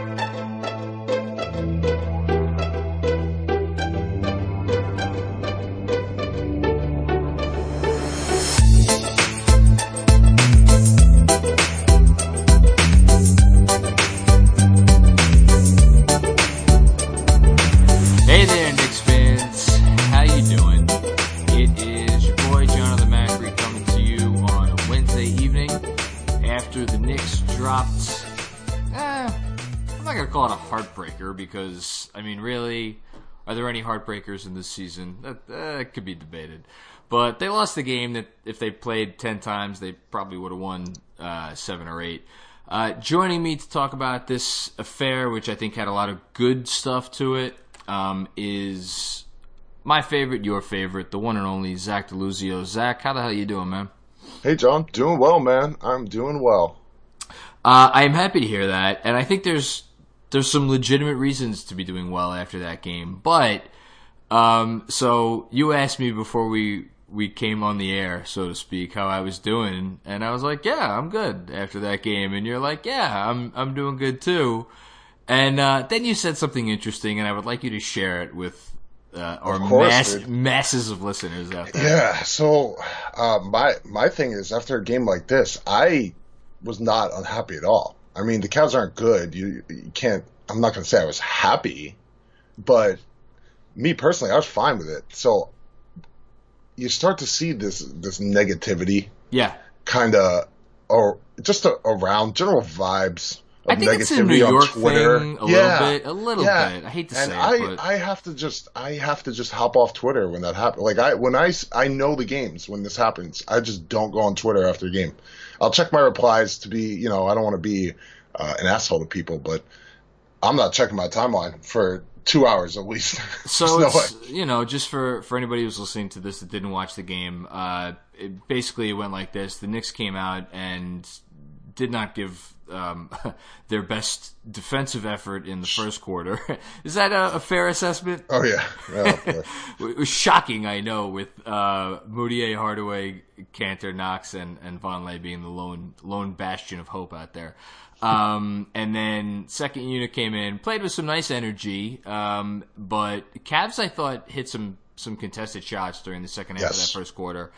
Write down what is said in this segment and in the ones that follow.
Hey because I mean, really, are there any heartbreakers in this season? That, that could be debated. But they lost the game that if they played ten times, they probably would have won uh, seven or eight. Uh, joining me to talk about this affair, which I think had a lot of good stuff to it, um, is my favorite, your favorite, the one and only Zach DiLuzio. Zach, how the hell you doing, man? Hey, Jon. Doing well, man. I'm doing well. Uh, I am happy to hear that, and I think there's there's some legitimate reasons to be doing well after that game. But um, so you asked me before we we came on the air, so to speak, how I was doing, and I was like, "Yeah, I'm good." After that game, and you're like, "Yeah, I'm I'm doing good too." And uh, then you said something interesting, and I would like you to share it with uh, our course, mass, masses of listeners out there. Yeah. So, uh, my my thing is, after a game like this, I was not unhappy at all. I mean, the Cavs aren't good. You you can't. I'm not going to say I was happy, but me personally, I was fine with it. So, you start to see this this negativity Yeah, kind of, or just a, around general vibes. Of I think negativity it's a New York Twitter. thing a yeah, little bit. A little yeah. bit. I hate to and say I, it, but I have to just I have to just hop off Twitter when that happens. Like I when I I know the games when this happens, I just don't go on Twitter after a game. I'll check my replies to be you know I don't want to be uh, an asshole to people, but I'm not checking my timeline for two hours at least. So no it's, you know, just for for anybody who's listening to this that didn't watch the game, uh, it basically it went like this: the Knicks came out and did not give um, their best defensive effort in the first quarter. Is that a, a fair assessment? Oh yeah. It was shocking, I know, with uh, Mudiay, Hardaway, Kanter, Knox, and and Vonleh being the lone lone bastion of hope out there. Um, and then second unit came in, played with some nice energy, um, but Cavs I thought hit some some contested shots during the second half of that first quarter.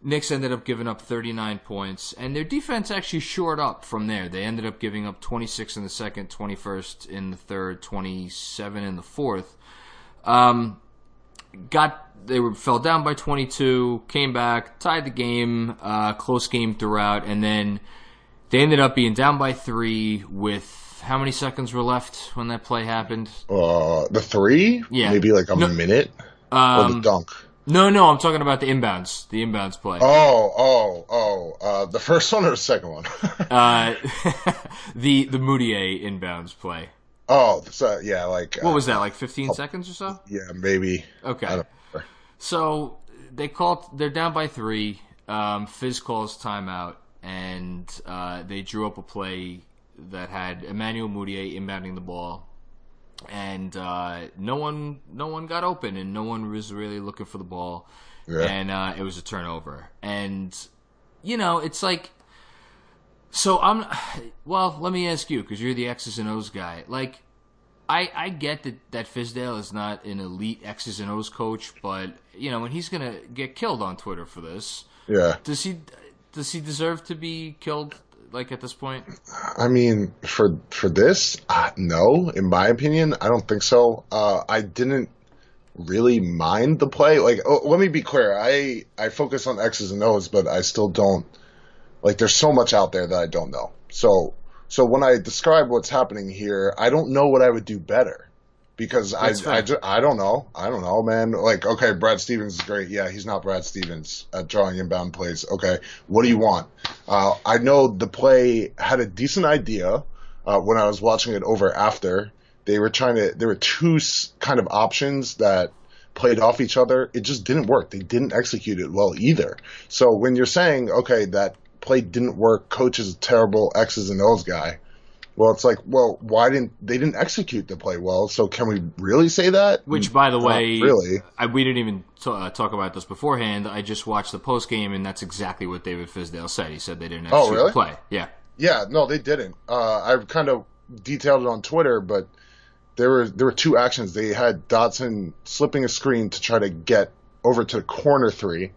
Knicks ended up giving up 39 points, and their defense actually shored up from there. They ended up giving up 26 in the second, 21st in the third, 27 in the fourth. Um, got they were fell down by 22, came back, tied the game, uh, close game throughout, and then they ended up being down by three with how many seconds were left when that play happened? uh, the three, Yeah. maybe like a No. minute or the Um, dunk. No, no, I'm talking about the inbounds, the inbounds play. Oh, oh, oh! Uh, the first one or the second one? Uh, the the Mudiay inbounds play. oh, so, yeah, like What uh, was that? Like 15 seconds or so? Yeah, maybe. Okay. So they called. They're down by three. Um, Fizz calls timeout, and uh, they drew up a play that had Emmanuel Mudiay inbounding the ball, and uh, no one, no one got open, and no one was really looking for the ball, Yeah. and uh, it was a turnover. And you know, it's like. So I'm, well. Let me ask you, because you're the X's and O's guy. Like, I, I get that, that Fizdale is not an elite X's and O's coach, but you know, when he's gonna get killed on Twitter for this, Yeah. does he does he deserve to be killed like at this point? I mean, for for this, uh, no. In my opinion, I don't think so. Uh, I didn't really mind the play. Like, oh, let me be clear. I I focus on X's and O's, but I still don't. Like, there's so much out there that I don't know. So so when I describe what's happening here, I don't know what I would do better. Because I, I, I don't know. I don't know, man. Like, okay, Brad Stevens is great. Yeah, he's not Brad Stevens at drawing inbound plays. Okay, what do you want? Uh, I know the play had a decent idea uh, when I was watching it over after. They were trying to, there were two kind of options that played off each other. It just didn't work. They didn't execute it well either. So when you're saying, okay, that play didn't work, coach is a terrible X's and O's guy. Well, it's like, well, why didn't they didn't execute the play well? So can we really say that? Which, by the Not way, really. I, we didn't even t- uh, talk about this beforehand. I just watched the post game, and that's exactly what David Fizdale said. He said they didn't Oh, execute really? the play. Yeah, Yeah, no, they didn't. Uh, I kind of detailed it on Twitter, but there were there were two actions. They had Dotson slipping a screen to try to get over to the corner three,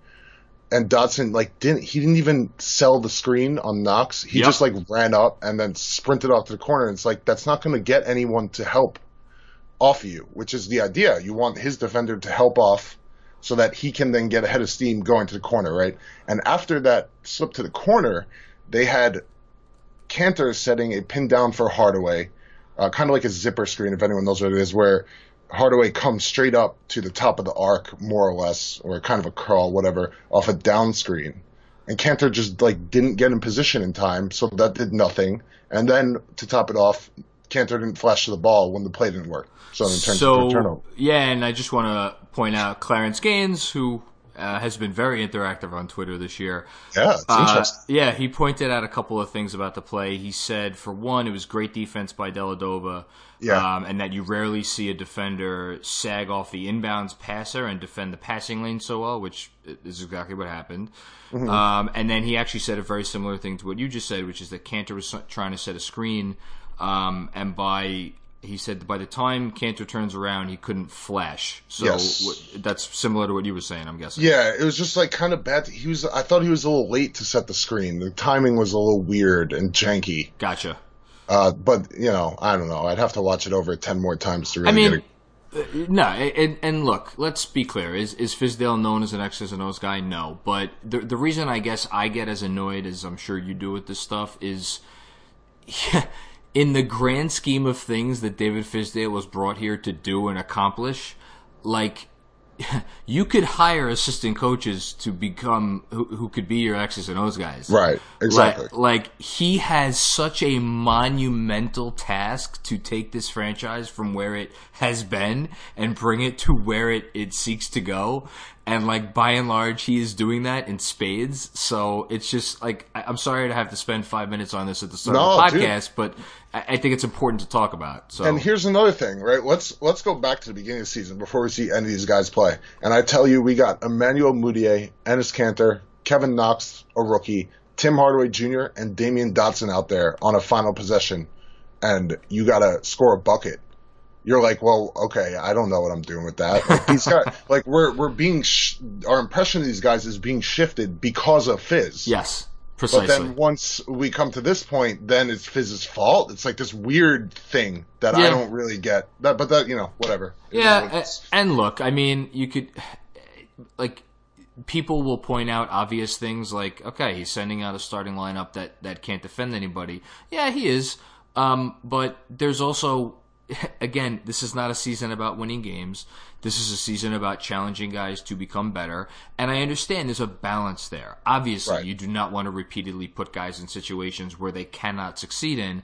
and Dotson like didn't he didn't even sell the screen on Knox. He Yep. just like ran up and then sprinted off to the corner. And it's like that's not going to get anyone to help off you, which is the idea. You want his defender to help off so that he can then get ahead of steam going to the corner, right? And after that slip to the corner, they had Kanter setting a pin down for Hardaway, uh, kind of like a zipper screen, if anyone knows what it is, where Hardaway comes straight up to the top of the arc, more or less, or kind of a curl, whatever, off a down screen. And Kanter just like didn't get in position in time, so that did nothing. And then to top it off, Kanter didn't flash to the ball when the play didn't work. So it turns into turnover. So yeah, and I just want to point out Clarence Gaines, who uh, has been very interactive on Twitter this year. Yeah, it's Uh, interesting. yeah, he pointed out a couple of things about the play. He said, for one, it was great defense by Dellavedova, Yeah. um, and that you rarely see a defender sag off the inbounds passer and defend the passing lane so well, which is exactly what happened. Mm-hmm. Um, and then he actually said a very similar thing to what you just said, which is that Kanter was trying to set a screen, um, and by he said by the time Kanter turns around, he couldn't flash. So Yes. that's similar to what you were saying, I'm guessing. Yeah, it was just like kind of bad. He was. I thought he was a little late to set the screen. The timing was a little weird and janky. Gotcha. Uh, but you know, I don't know. I'd have to watch it over ten more times to really I mean, get uh, no, and, and look, let's be clear. Is is Fizdale known as an X's and O's guy? No, but the the reason I guess I get as annoyed as I'm sure you do with this stuff is, in the grand scheme of things that David Fizdale was brought here to do and accomplish, like. You could hire assistant coaches to become who, who could be your X's and O's guys. Right. Exactly. Like, like he has such a monumental task to take this franchise from where it has been and bring it to where it, it seeks to go. And like by and large, he is doing that in spades. So it's just like I- I'm sorry to have to spend five minutes on this at the start No, of the dude. podcast, but I, I think it's important to talk about. So And here's another thing, right? Let's let's go back to the beginning of the season before we see any of these guys play. And I tell you, we got Emmanuel Mudiay, Enes Kanter, Kevin Knox, a rookie, Tim Hardaway Jr., and Damyean Dotson out there on a final possession, and you got to score a bucket. You're like, well, okay, I don't know what I'm doing with that. Like these guys, like we're we're being sh- our impression of these guys is being shifted because of Fizz. yes, precisely. But then once we come to this point, then it's Fizz's fault. It's like this weird thing that Yeah. I don't really get. That, but that you know, whatever. Yeah, a- and look, I mean, you could like people will point out obvious things like, okay, he's sending out a starting lineup that that can't defend anybody. Yeah, he is. Um, but there's also again, this is not a season about winning games. This is a season about challenging guys to become better. And I understand there's a balance there. Obviously, Right. you do not want to repeatedly put guys in situations where they cannot succeed in.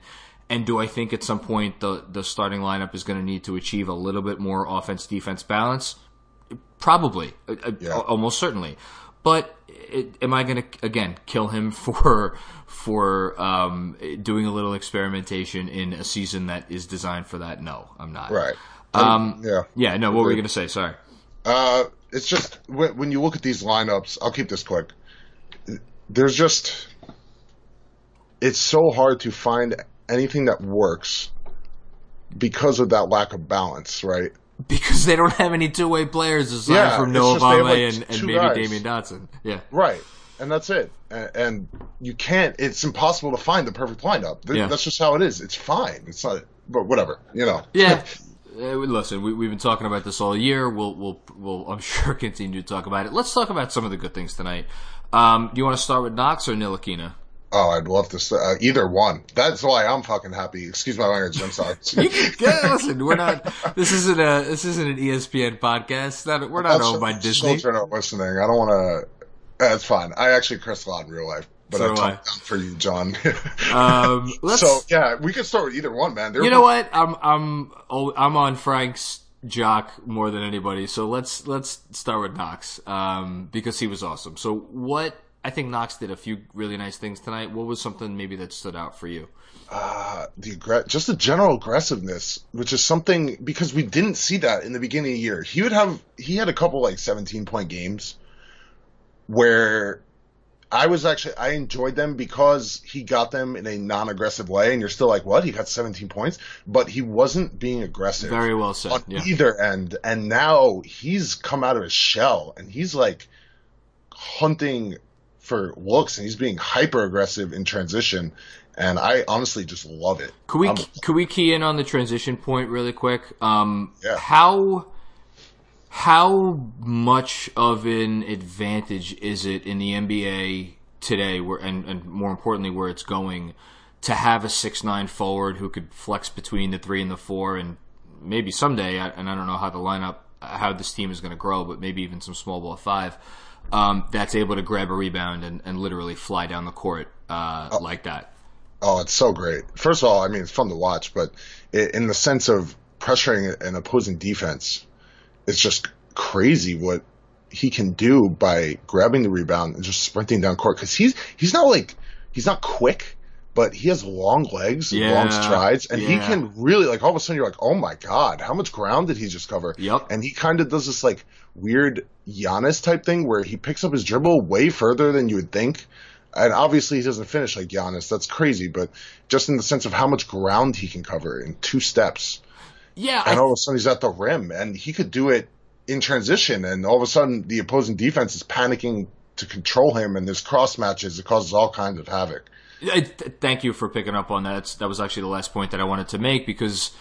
And do I think at some point the the starting lineup is going to need to achieve a little bit more offense defense balance? Probably, Uh, uh, Yeah. almost certainly. But it, am I going to again kill him for for um, doing a little experimentation in a season that is designed for that? No, I'm not. right. Um, yeah. Yeah. No. What were you going to say? Sorry. Uh, it's just when, when you look at these lineups. I'll keep this quick. There's just it's so hard to find anything that works because of that lack of balance, right? Because they don't have any two way players aside Yeah, from Noah Obama like, and, and maybe guys. Damyean Dotson. Yeah. Right. And that's it. And, and you can't, it's impossible to find the perfect lineup. Th- Yeah. That's just how it is. It's fine. It's not, but whatever, you know. Yeah. Uh, listen, we, we've been talking about this all year. We'll, we'll, we'll, I'm sure continue to talk about it. Let's talk about some of the good things tonight. Um, do you want to start with Knox or Ntilikina? Oh, I'd love to, uh, either one. That's why I'm fucking happy. Excuse my language. I'm sorry. Yeah, listen, we're not. This isn't a. This isn't an ESPN podcast. Not, we're not That's- owned by Disney. Children are listening. I don't want to, that's fine. I actually curse a lot in real life, but So I do talk I. down for you, Jon. Um, let's. so yeah, we could start with either one, man. They're you know what? I'm I'm oh, I'm on Frank's jock more than anybody. So let's let's start with Knox um, because he was awesome. So what? I think Knox did a few really nice things tonight. What was something maybe that stood out for you? uh, the just the general aggressiveness, which is something because we didn't see that in the beginning of the year. He would have he had a couple like 17 point games where I was actually I enjoyed them because he got them in a non-aggressive way, and you're still like, what? He got 17 points, but he wasn't being aggressive. Very well said. on Yeah. either end, and now he's come out of his shell, and he's like hunting for looks, and he's being hyper aggressive in transition, and I honestly just love it. Could we Um, could we key in on the transition point really quick? Um, Yeah. How how much of an advantage is it in the NBA today, where and, and more importantly, where it's going, to have a six nine forward who could flex between the three and the four, and maybe someday, and I don't know how the lineup, how this team is going to grow, but maybe even some small ball five. Um, that's able to grab a rebound and, and literally fly down the court uh, like that. Oh, it's so great. First of all, I mean, it's fun to watch, but i in the sense of pressuring an opposing defense, it's just crazy what he can do by grabbing the rebound and just sprinting down court. Cause he's, he's not like, he's not quick, but he has long legs, and long strides, and he can really, like, all of a sudden you're like, oh my God, how much ground did he just cover? Yep. And he kind of does this like weird Giannis type thing where he picks up his dribble way further than you would think. And obviously he doesn't finish like Giannis. That's crazy, but just in the sense of how much ground he can cover in two steps. Yeah, And I, all of a sudden he's at the rim and he could do it in transition. And all of a sudden the opposing defense is panicking to control him and there's cross matches. It causes all kinds of havoc. I- th- thank you for picking up on that. That's, that was actually the last point that I wanted to make because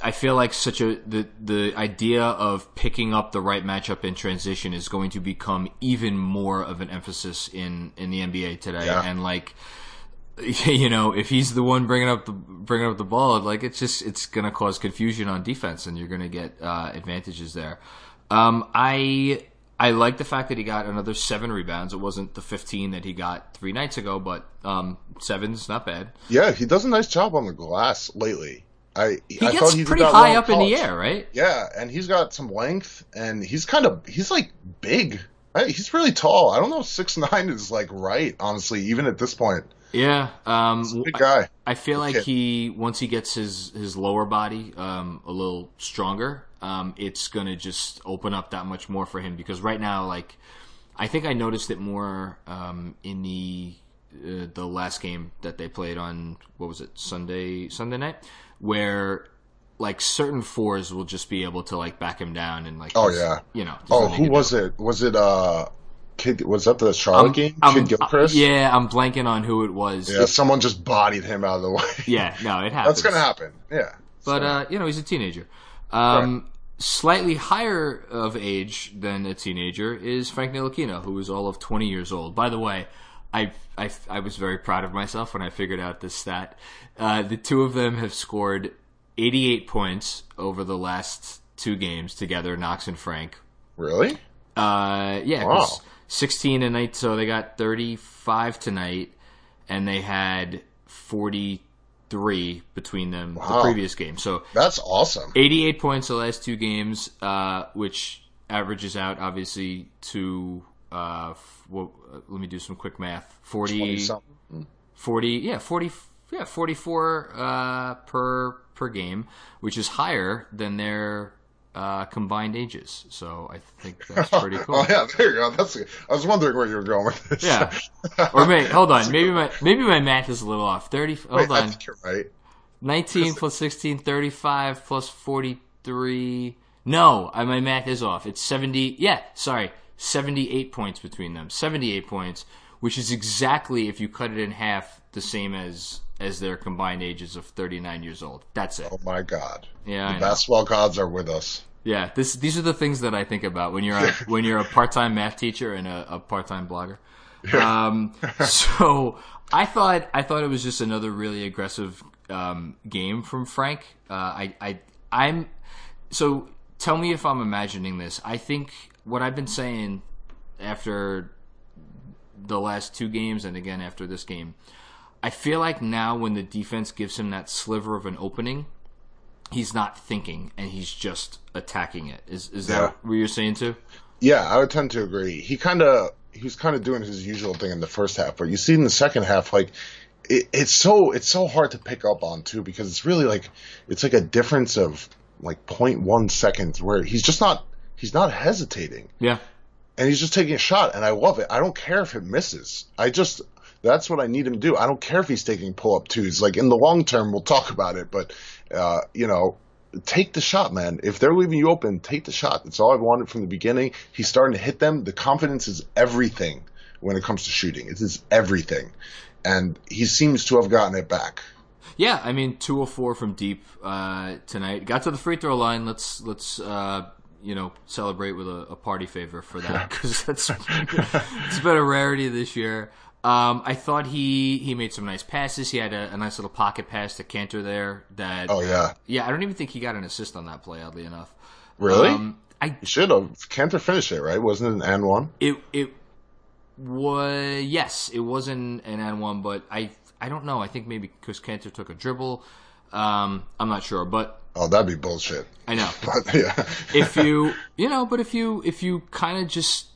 I feel like such a the the idea of picking up the right matchup in transition is going to become even more of an emphasis in in the NBA today. Yeah. And like, you know, if he's the one bringing up the bringing up the ball, like it's just it's going to cause confusion on defense, and you're going to get uh, advantages there. Um, I I like the fact that he got another seven rebounds. It wasn't the 15 that he got three nights ago, but um, seven's not bad. Yeah, he does a nice job on the glass lately. I He I gets pretty high up in the air, right? Yeah, and he's got some length, and he's kind of he's like big. Right? He's really tall. I don't know if six nine is like right, honestly, even at this point. Yeah. Um, big guy. I feel like kid. he once he gets his his lower body um, a little stronger, um, it's gonna just open up that much more for him because right now, like, I think I noticed it more um, in the uh, the last game that they played on what was it Sunday Sunday night where like certain fours will just be able to like back him down and like Oh, yeah. you know Oh, who was it? Was it uh kid was that the Charlotte game? Um, Kidd-Gilchrist? yeah, I'm blanking on who it was. Yeah, someone just bodied him out of the way. Yeah, no, it happens. That's gonna happen. Yeah. But So, uh, you know, he's a teenager. Um, Slightly higher of age than a teenager is Frank Ntilikina, who is all of 20 years old. By the way, I, I, I was very proud of myself when I figured out this stat. Uh, the two of them have scored 88 points over the last two games together, Knox and Frank. really? Uh, yeah, Wow. 16 tonight, so they got 35 tonight, and they had 43 between them the previous game. So That's awesome. 88 points the last two games, uh, which averages out obviously to uh, f- well, let me do some quick math. 40, 40 yeah, 40 yeah, 44 uh, per per game, which is higher than their uh, combined ages. So I think that's pretty cool. Oh yeah, there you go. That's. I was wondering where you were going with this. Yeah. Or maybe hold on, maybe my maybe my math is a little off. 30 hold Wait, on. right. 19 plus 16, 35 plus 43. No, I, my math is off. It's 70. Yeah, sorry. 78 points between them. 78 points, which is exactly, if you cut it in half, the same as as their combined ages of 39 years old. That's it. Oh my god. Yeah, The basketball gods are with us. Yeah, this these are the things that I think about when you're a, when you're a part-time math teacher and a, a part-time blogger. Um, so I thought I thought it was just another really aggressive um, game from Frank. Uh, I, I I'm so tell me if I'm imagining this. I think what I've been saying after the last two games and again after this game, I feel like now when the defense gives him that sliver of an opening, he's not thinking and he's just attacking it. Is is that Yeah. what you're saying too? Yeah, I would tend to agree. He kind of he was kind of doing his usual thing in the first half, but you see in the second half, like it, it's so it's so hard to pick up on too because it's really like it's like a difference of like 0.1 seconds where he's just not he's not hesitating. Yeah. and he's just taking a shot, and I love it. I don't care if it misses. I just that's what I need him to do. I don't care if he's taking pull up twos. Like in the long term, we'll talk about it, but uh, you know, take the shot, man. If they're leaving you open, take the shot. That's all I've wanted from the beginning. He's starting to hit them. The confidence is everything when it comes to shooting. It is everything, and he seems to have gotten it back. Yeah, I mean, two or four from deep uh, tonight. Got to the free throw line. Let's let's uh, you know celebrate with a, a party favor for that because that's it's been a rarity this year. Um, I thought he he made some nice passes. He had a, a, nice little pocket pass to Kanter there. That oh yeah yeah. I don't even think he got an assist on that play. Oddly enough, really. Um, I should have. Kanter finished it right. Wasn't it an and one? It it was yes. It wasn't an and one, but I I don't know. I think maybe because Kanter took a dribble. Um, I'm not sure, but oh, that'd be bullshit. I know. But, yeah. if you you know, but if you if you kind of just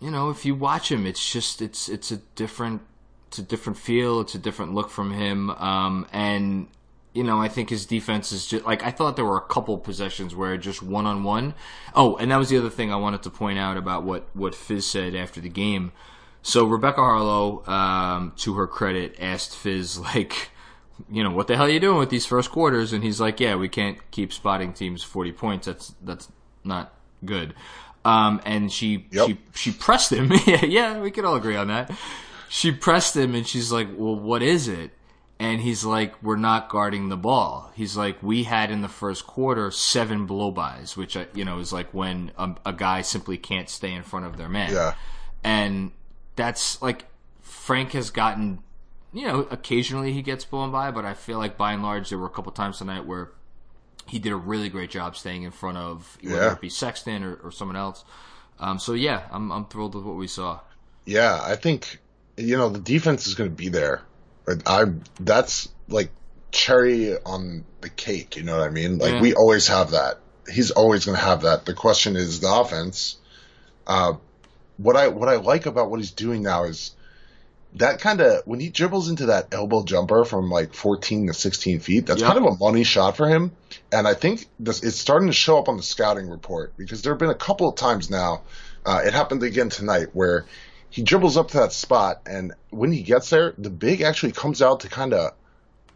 you know, if you watch him, it's just it's it's a different it's a different feel, it's a different look from him, um, and you know, I think his defense is just like I thought there were a couple possessions where just one on one. Oh, and that was the other thing I wanted to point out about what what Fizz said after the game. So Rebecca Haarlow, um, to her credit, asked Fizz like, you know, what the hell are you doing with these first quarters? And he's like, yeah, we can't keep spotting teams forty points. That's that's not good. Um, and she yep. she she pressed him. yeah, yeah, we can all agree on that. She pressed him, and she's like, "Well, what is it?" And he's like, "We're not guarding the ball." He's like, "We had in the first quarter seven blowbys, which uh, you know is like when a, a guy simply can't stay in front of their man." Yeah, and that's like Frank has gotten. You know, occasionally he gets blown by, but I feel like by and large there were a couple times tonight where he did a really great job staying in front of whether yeah. it be Sexton or, or someone else. Um, so yeah, I'm I'm thrilled with what we saw. Yeah, I think you know the defense is going to be there. I that's like cherry on the cake. You know what I mean? Like yeah. we always have that. He's always going to have that. The question is the offense. Uh, what I what I like about what he's doing now is that kind of when he dribbles into that elbow jumper from like 14 to 16 feet, that's yep. kind of a money shot for him. And I think this it's starting to show up on the scouting report because there have been a couple of times now. Uh, it happened again tonight where he dribbles up to that spot, and when he gets there, the big actually comes out to kind of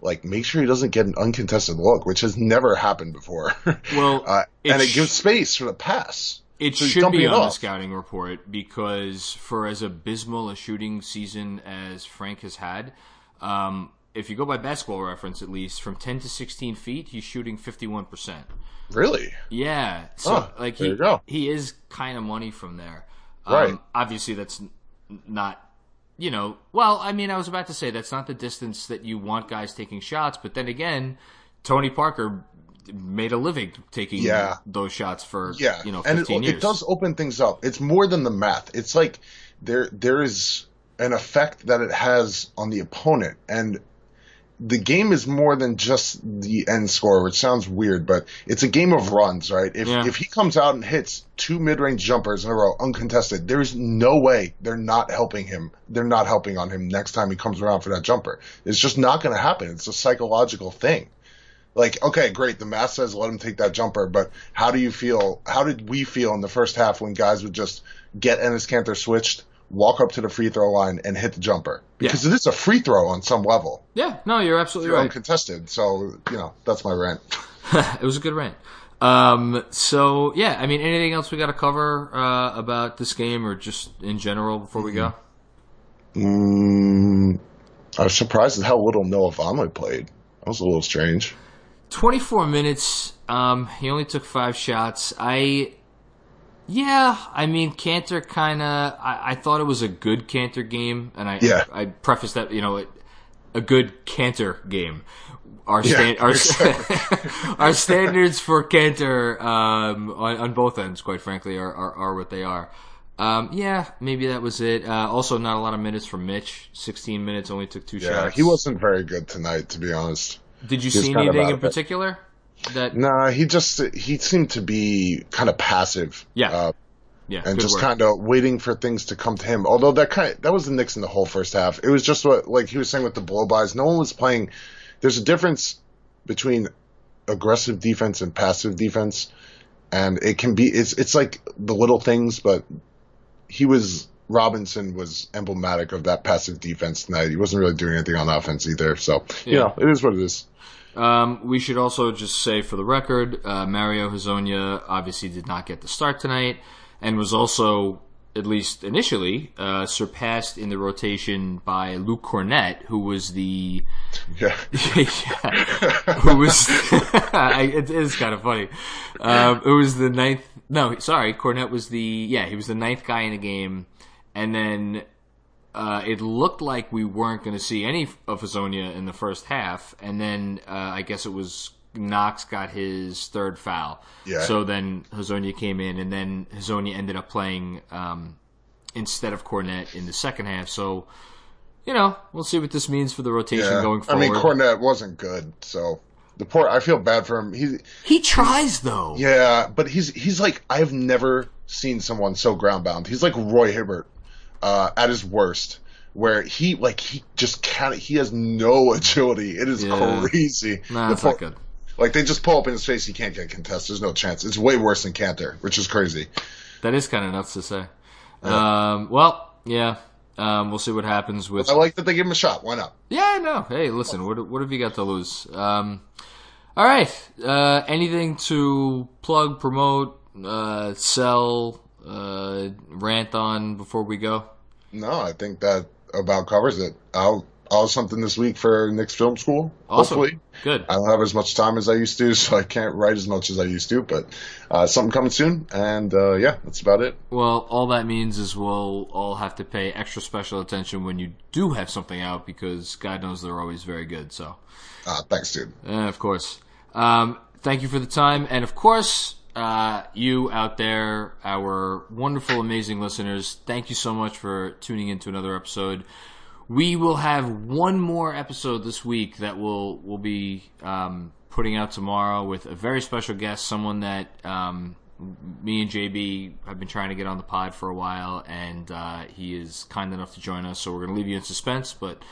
like make sure he doesn't get an uncontested look, which has never happened before. Well, uh, and it gives space for the pass. It so should be on the scouting report because for as abysmal a shooting season as Frank has had, um, if you go by basketball reference at least, from 10 to 16 feet, he's shooting 51%. Really? Yeah. So oh, like he he is kind of money from there. Um, right. Obviously, that's not. You know, well, I mean, I was about to say that's not the distance that you want guys taking shots, but then again, Tony Parker made a living taking yeah. those shots for yeah. you know 15 and it, years. it does open things up. It's more than the math. It's like there there is an effect that it has on the opponent and the game is more than just the end score, which sounds weird, but it's a game of runs, right? If yeah. if he comes out and hits two mid range jumpers in a row uncontested, there's no way they're not helping him. They're not helping on him next time he comes around for that jumper. It's just not going to happen. It's a psychological thing like, okay, great, the math says let him take that jumper, but how do you feel? How did we feel in the first half when guys would just get Enes Kanter switched, walk up to the free throw line, and hit the jumper? Because yeah. it is a free throw on some level. Yeah, no, you're absolutely you're right. Uncontested, so you know that's my rant. it was a good rant. Um, so yeah, I mean, anything else we got to cover uh, about this game, or just in general before we go? Mm, I was surprised at how little Noah Vonleh played. That was a little strange. 24 minutes. Um, he only took five shots. I, yeah, I mean, Kanter kind of. I, I, thought it was a good Kanter game, and I, yeah. I, I preface that you know, a good Kanter game. Our stand, yeah, our, exactly. our standards for Kanter um, on, on, both ends, quite frankly, are, are, are what they are. Um, yeah, maybe that was it. Uh, also, not a lot of minutes for Mitch. 16 minutes, only took two yeah, shots. he wasn't very good tonight, to be honest. Did you see anything in particular? That nah, he just he seemed to be kind of passive. Yeah. Uh, yeah, and just kind of waiting for things to come to him. Although that kind of, that was the Knicks in the whole first half. It was just what like he was saying with the blowbys. No one was playing. There's a difference between aggressive defense and passive defense, and it can be it's it's like the little things, but he was Robinson was emblematic of that passive defense tonight. He wasn't really doing anything on offense either. So you Yeah. know, it is what it is. Um, we should also just say for the record, uh, Mario Hezonja obviously did not get the start tonight, and was also, at least initially, uh, surpassed in the rotation by Luke Kornet, who was the Yeah. yeah, who was it is kind of funny. Um, it was the ninth. No, sorry, Cornett was the yeah he was the ninth guy in the game, and then uh, it looked like we weren't going to see any of Hezonja in the first half, and then uh, I guess it was Knox got his third foul. Yeah. So then Hezonja came in, and then Hezonja ended up playing um, instead of Kornet in the second half. So. You know, we'll see what this means for the rotation Yeah. going forward. I mean, Kornet wasn't good, so the poor. I feel bad for him. He, He tries though. yeah, but he's he's like I've never seen someone so ground bound. He's like Roy Hibbert uh, at his worst, where he like he just can't. He has no agility. It is Yeah. crazy. Nah, The that's not good. Like they just pull up in his face. He can't get contest. There's no chance. It's way worse than Kanter, which is crazy. That is kind of nuts to say. Um, well, yeah. Um, we'll see what happens with. I like that they give him a shot. Why not? Yeah, no. Hey, listen. What what have you got to lose? Um, all right. Uh, anything to plug, promote, uh, sell, uh, rant on before we go? No, I think that about covers it. I'll I'll something this week for Knicks film school. Awesome. Hopefully. Good. I don't have as much time as I used to, so I can't write as much as I used to. But uh, something coming soon, and uh, yeah, that's about it. Well, all that means is we'll all have to pay extra special attention when you do have something out because God knows they're always very good. So. Uh, thanks, dude. Uh, of course. Um, thank you for the time. And of course, uh, you out there, our wonderful, amazing listeners, thank you so much for tuning in to another episode. We will have one more episode this week that we'll, we'll be um, putting out tomorrow with a very special guest, someone that um, me and JB have been trying to get on the pod for a while, and uh, he is kind enough to join us. So we're going to leave you in suspense, but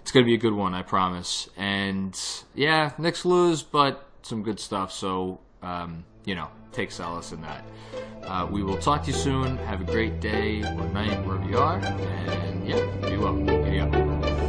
it's going to be a good one, I promise. And yeah, Knicks lose, but some good stuff. So, um, you know, take solace in that. Uh, we will talk to you soon. Have a great day or night wherever you are. And yeah, be well. Giddy up.